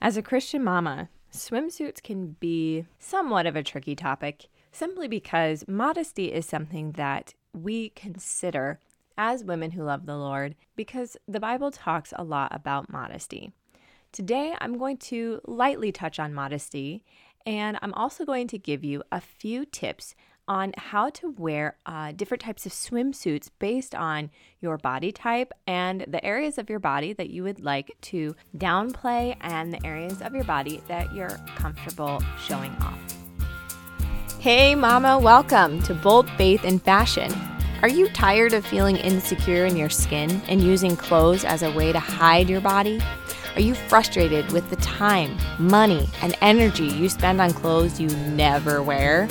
As a Christian mama, swimsuits can be somewhat of a tricky topic simply because modesty is something that we consider as women who love the Lord because the Bible talks a lot about modesty. Today, I'm going to lightly touch on modesty, and I'm also going to give you a few tips on how to wear uh, different types of swimsuits based on your body type and the areas of your body that you would like to downplay and the areas of your body that you're comfortable showing off. Hey, Mama, welcome to Bold Faith and Fashion. Are you tired of feeling insecure in your skin and using clothes as a way to hide your body? Are you frustrated with the time, money, and energy you spend on clothes you never wear?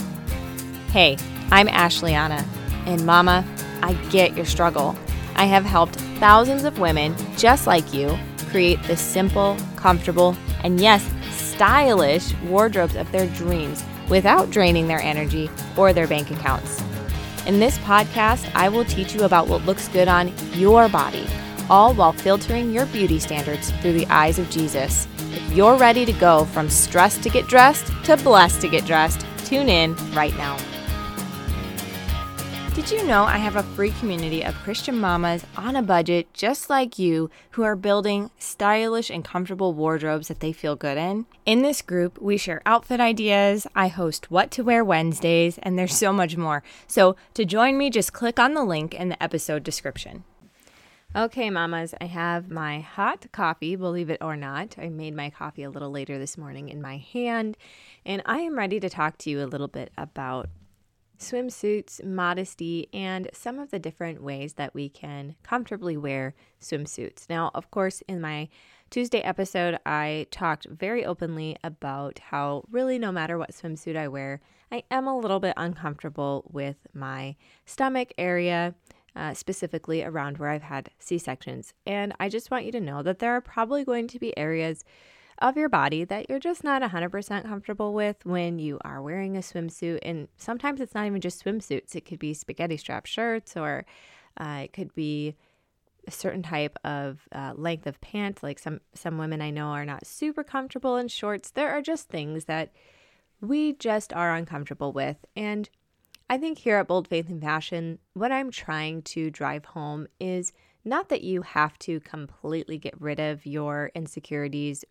Hey, I'm Ashleana, and Mama, I get your struggle. I have helped thousands of women just like you create the simple, comfortable, and yes, stylish wardrobes of their dreams without draining their energy or their bank accounts. In this podcast, I will teach you about what looks good on your body, all while filtering your beauty standards through the eyes of Jesus. If you're ready to go from stressed to get dressed to blessed to get dressed, tune in right now. Did you know I have a free community of Christian mamas on a budget just like you who are building stylish and comfortable wardrobes that they feel good in? In this group, we share outfit ideas, I host What to Wear Wednesdays, and there's so much more. So to join me, just click on the link in the episode description. Okay, mamas, I have my hot coffee, believe it or not. I made my coffee a little later this morning in my hand, and I am ready to talk to you a little bit about swimsuits, modesty, and some of the different ways that we can comfortably wear swimsuits. Now, of course, in my Tuesday episode, I talked very openly about how, really, no matter what swimsuit I wear, I am a little bit uncomfortable with my stomach area. Uh, specifically around where I've had C sections. And I just want you to know that there are probably going to be areas of your body that you're just not 100% comfortable with when you are wearing a swimsuit. And sometimes it's not even just swimsuits, it could be spaghetti strap shirts or uh, it could be a certain type of uh, length of pants. Like some, some women I know are not super comfortable in shorts. There are just things that we just are uncomfortable with. And I think here at Bold Faith and Fashion, what I'm trying to drive home is not that you have to completely get rid of your insecurities,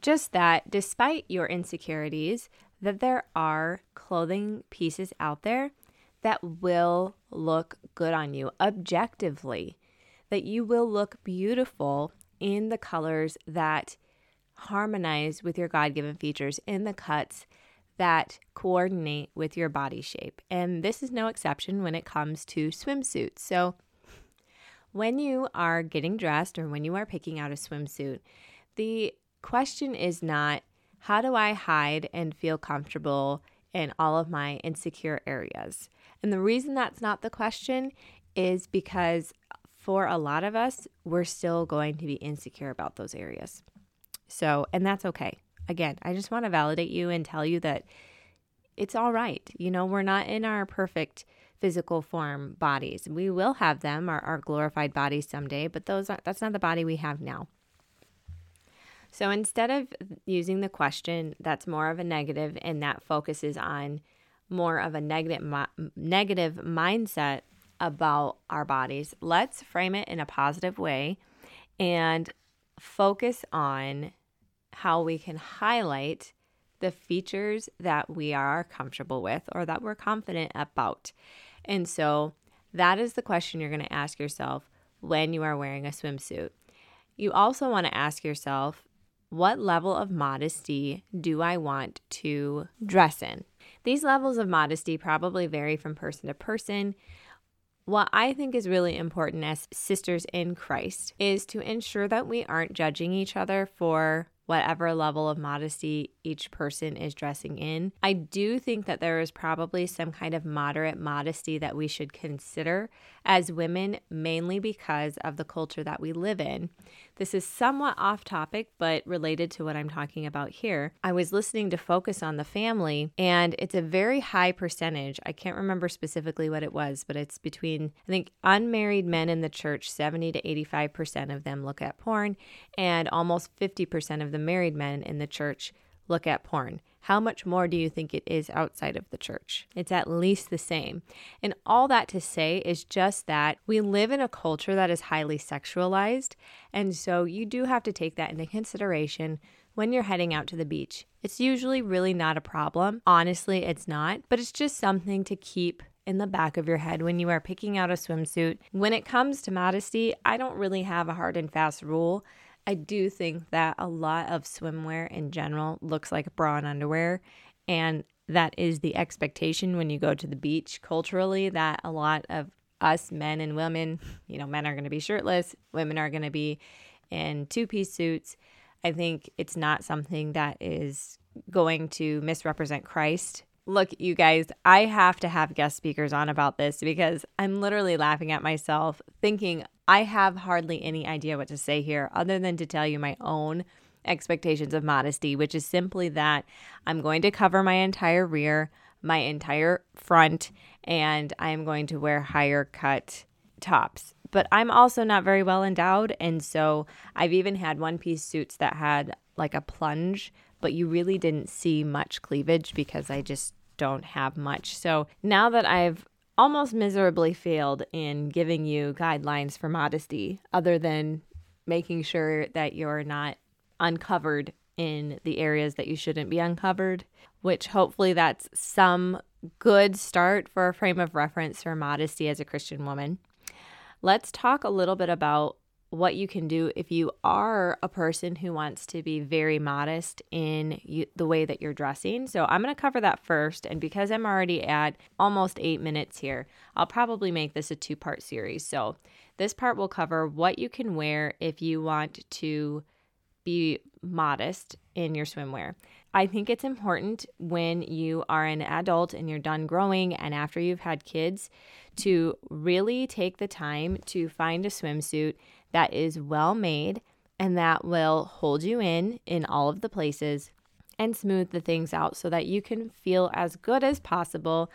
just that despite your insecurities, that there are clothing pieces out there that will look good on you objectively, that you will look beautiful in the colors that harmonize with your God given features, in the cuts that coordinate with your body shape. And this is no exception when it comes to swimsuits. So, when you are getting dressed or when you are picking out a swimsuit, the question is not how do I hide and feel comfortable in all of my insecure areas? And the reason that's not the question is because for a lot of us, we're still going to be insecure about those areas. So, and that's okay. Again, I just want to validate you and tell you that it's all right. You know, we're not in our perfect physical form bodies. We will have them, our, our glorified bodies someday, but those are, that's not the body we have now. So instead of using the question that's more of a negative and that focuses on more of a negative negative mindset about our bodies, let's frame it in a positive way and focus on how we can highlight the features that we are comfortable with or that we're confident about. And so that is the question you're going to ask yourself when you are wearing a swimsuit. You also want to ask yourself, what level of modesty do I want to dress in? These levels of modesty probably vary from person to person. What I think is really important as sisters in Christ is to ensure that we aren't judging each other for whatever level of modesty each person is dressing in. I do think that there is probably some kind of moderate modesty that we should consider as women, mainly because of the culture that we live in. This is somewhat off topic, but related to what I'm talking about here. I was listening to Focus on the Family, and it's a very high percentage. I can't remember specifically what it was, but it's between, I think, unmarried men in the church, 70 to 85% of them look at porn, and almost 50% of the married men in the church look at porn. How much more do you think it is outside of the church? It's at least the same. And all that to say is just that we live in a culture that is highly sexualized. And so you do have to take that into consideration when you're heading out to the beach. It's usually really not a problem. Honestly, it's not, but it's just something to keep in the back of your head when you are picking out a swimsuit. When it comes to modesty, I don't really have a hard and fast rule. I do think that a lot of swimwear in general looks like bra and underwear. And that is the expectation when you go to the beach culturally that a lot of us men and women, you know, men are going to be shirtless, women are going to be in two piece suits. I think it's not something that is going to misrepresent Christ. Look, you guys, I have to have guest speakers on about this because I'm literally laughing at myself thinking I have hardly any idea what to say here other than to tell you my own expectations of modesty, which is simply that I'm going to cover my entire rear, my entire front, and I am going to wear higher cut tops. But I'm also not very well endowed. And so I've even had one piece suits that had like a plunge, but you really didn't see much cleavage because I just don't have much. So now that I've almost miserably failed in giving you guidelines for modesty, other than making sure that you're not uncovered in the areas that you shouldn't be uncovered, which hopefully that's some good start for a frame of reference for modesty as a Christian woman. Let's talk a little bit about what you can do if you are a person who wants to be very modest in you, the way that you're dressing. So, I'm going to cover that first. And because I'm already at almost eight minutes here, I'll probably make this a two part series. So, this part will cover what you can wear if you want to be modest in your swimwear. I think it's important when you are an adult and you're done growing and after you've had kids to really take the time to find a swimsuit that is well made and that will hold you in in all of the places and smooth the things out so that you can feel as good as possible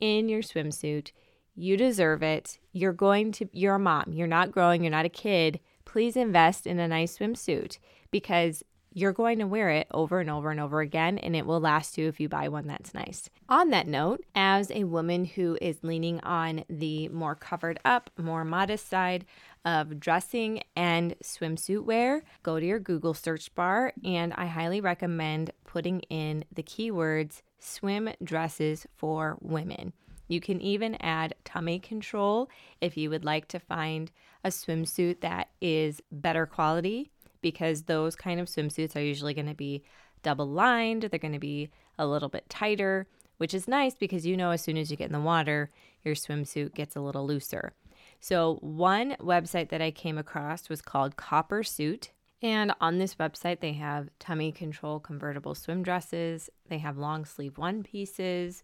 in your swimsuit. You deserve it. You're going to, you're a mom. You're not growing. You're not a kid. Please invest in a nice swimsuit because you're going to wear it over and over and over again, and it will last you if you buy one that's nice. On that note, as a woman who is leaning on the more covered up, more modest side of dressing and swimsuit wear, go to your Google search bar, and I highly recommend putting in the keywords swim dresses for women. You can even add tummy control if you would like to find a swimsuit that is better quality because those kind of swimsuits are usually going to be double lined, they're going to be a little bit tighter, which is nice because you know as soon as you get in the water, your swimsuit gets a little looser. So, one website that I came across was called Copper Suit. And on this website, they have tummy control convertible swim dresses, they have long sleeve one pieces,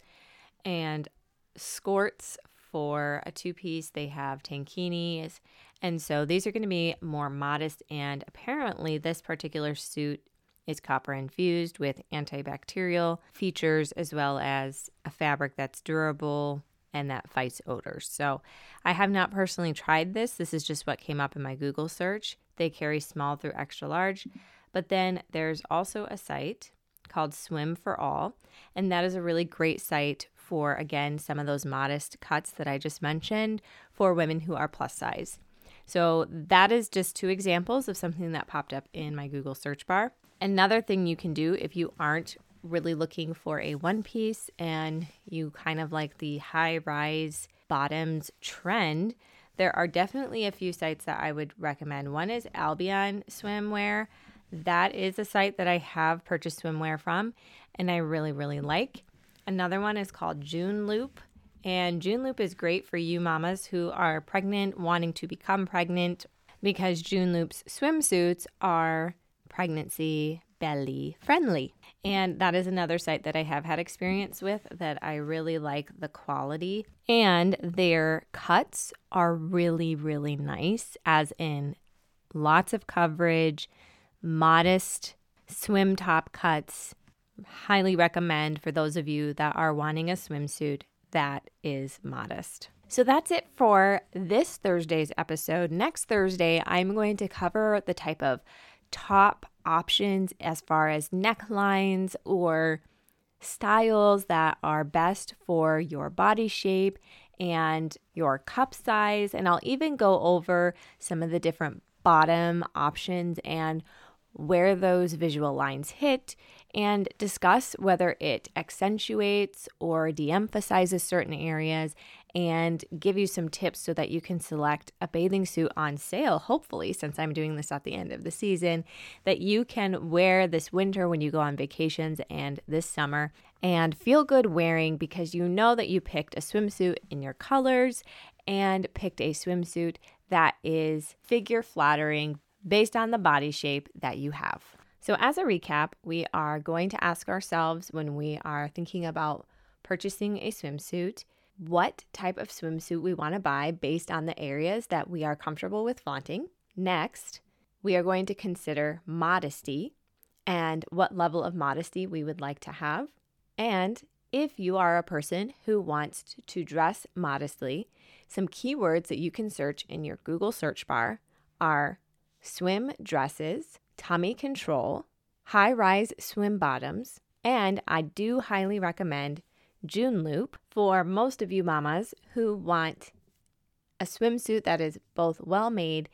and skirts for a two piece. They have tankinis and so these are going to be more modest. And apparently, this particular suit is copper infused with antibacterial features as well as a fabric that's durable and that fights odors. So I have not personally tried this. This is just what came up in my Google search. They carry small through extra large. But then there's also a site called Swim for All, and that is a really great site for, again, some of those modest cuts that I just mentioned for women who are plus size. So that is just two examples of something that popped up in my Google search bar. Another thing you can do if you aren't really looking for a one piece and you kind of like the high rise bottoms trend, there are definitely a few sites that I would recommend. One is Albion Swimwear. That is a site that I have purchased swimwear from and I really, really like. Another one is called June Loop. And June Loop is great for you mamas who are pregnant, wanting to become pregnant, because June Loop's swimsuits are pregnancy belly friendly. And that is another site that I have had experience with that I really like the quality. And their cuts are really, really nice, as in lots of coverage, modest swim top cuts. Highly recommend for those of you that are wanting a swimsuit that is modest. So that's it for this Thursday's episode. Next Thursday, I'm going to cover the type of top options as far as necklines or styles that are best for your body shape and your cup size. And I'll even go over some of the different bottom options and where those visual lines hit and discuss whether it accentuates or de emphasizes certain areas and give you some tips so that you can select a bathing suit on sale, hopefully, since I'm doing this at the end of the season, that you can wear this winter when you go on vacations and this summer and feel good wearing because you know that you picked a swimsuit in your colors and picked a swimsuit that is figure flattering based on the body shape that you have. So, as a recap, we are going to ask ourselves when we are thinking about purchasing a swimsuit what type of swimsuit we want to buy based on the areas that we are comfortable with flaunting. Next, we are going to consider modesty and what level of modesty we would like to have. And if you are a person who wants to dress modestly, some keywords that you can search in your Google search bar are swim dresses, tummy control, high rise swim bottoms, and I do highly recommend June Loop for most of you mamas who want a swimsuit that is both well made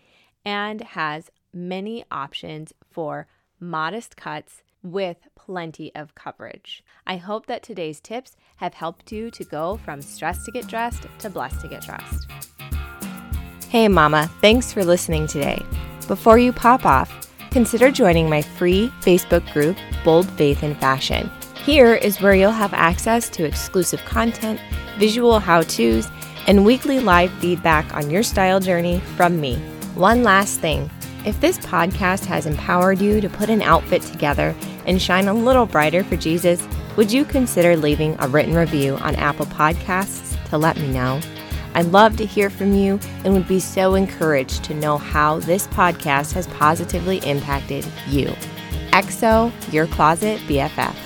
and has many options for modest cuts with plenty of coverage. I hope that today's tips have helped you to go from stressed to get dressed to blessed to get dressed. Hey, Mama, thanks for listening today. Before you pop off, consider joining my free Facebook group, Bold Faith and Fashion. Here is where you'll have access to exclusive content, visual how to's, and weekly live feedback on your style journey from me. One last thing if this podcast has empowered you to put an outfit together and shine a little brighter for Jesus, would you consider leaving a written review on Apple Podcasts to let me know? I'd love to hear from you and would be so encouraged to know how this podcast has positively impacted you. EXO, your closet BFF.